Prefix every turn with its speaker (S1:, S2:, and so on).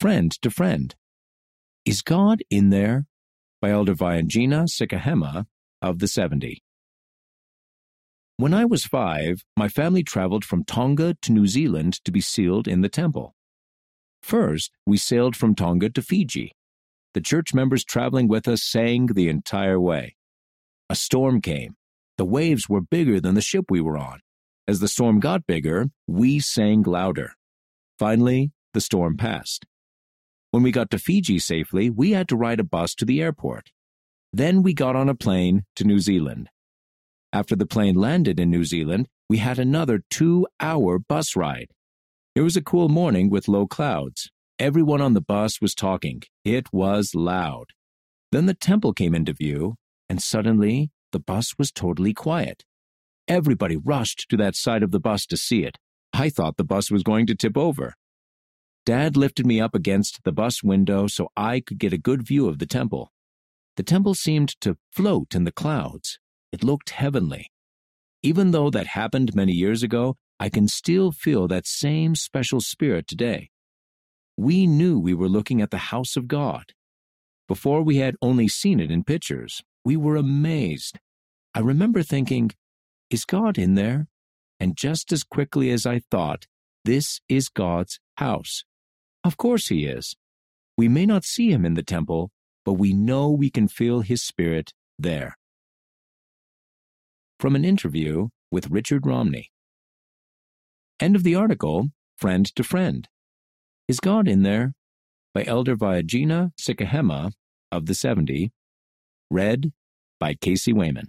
S1: Friend to Friend. Is God in there? By Elder Vaiangina Sikahema of the 70. When I was five, my family traveled from Tonga to New Zealand to be sealed in the temple. First, we sailed from Tonga to Fiji. The church members traveling with us sang the entire way. A storm came. The waves were bigger than the ship we were on. As the storm got bigger, we sang louder. Finally, the storm passed. When we got to Fiji safely, we had to ride a bus to the airport. Then we got on a plane to New Zealand. After the plane landed in New Zealand, we had another two hour bus ride. It was a cool morning with low clouds. Everyone on the bus was talking. It was loud. Then the temple came into view, and suddenly the bus was totally quiet. Everybody rushed to that side of the bus to see it. I thought the bus was going to tip over. Dad lifted me up against the bus window so I could get a good view of the temple. The temple seemed to float in the clouds. It looked heavenly. Even though that happened many years ago, I can still feel that same special spirit today. We knew we were looking at the house of God. Before we had only seen it in pictures, we were amazed. I remember thinking, Is God in there? And just as quickly as I thought, this is God's house. Of course He is. We may not see Him in the temple, but we know we can feel His Spirit there. From an interview with Richard Romney. End of the article, Friend to Friend. Is God in there? By Elder Vaiangina Sikahema of the 70. Read by Casey Wayman.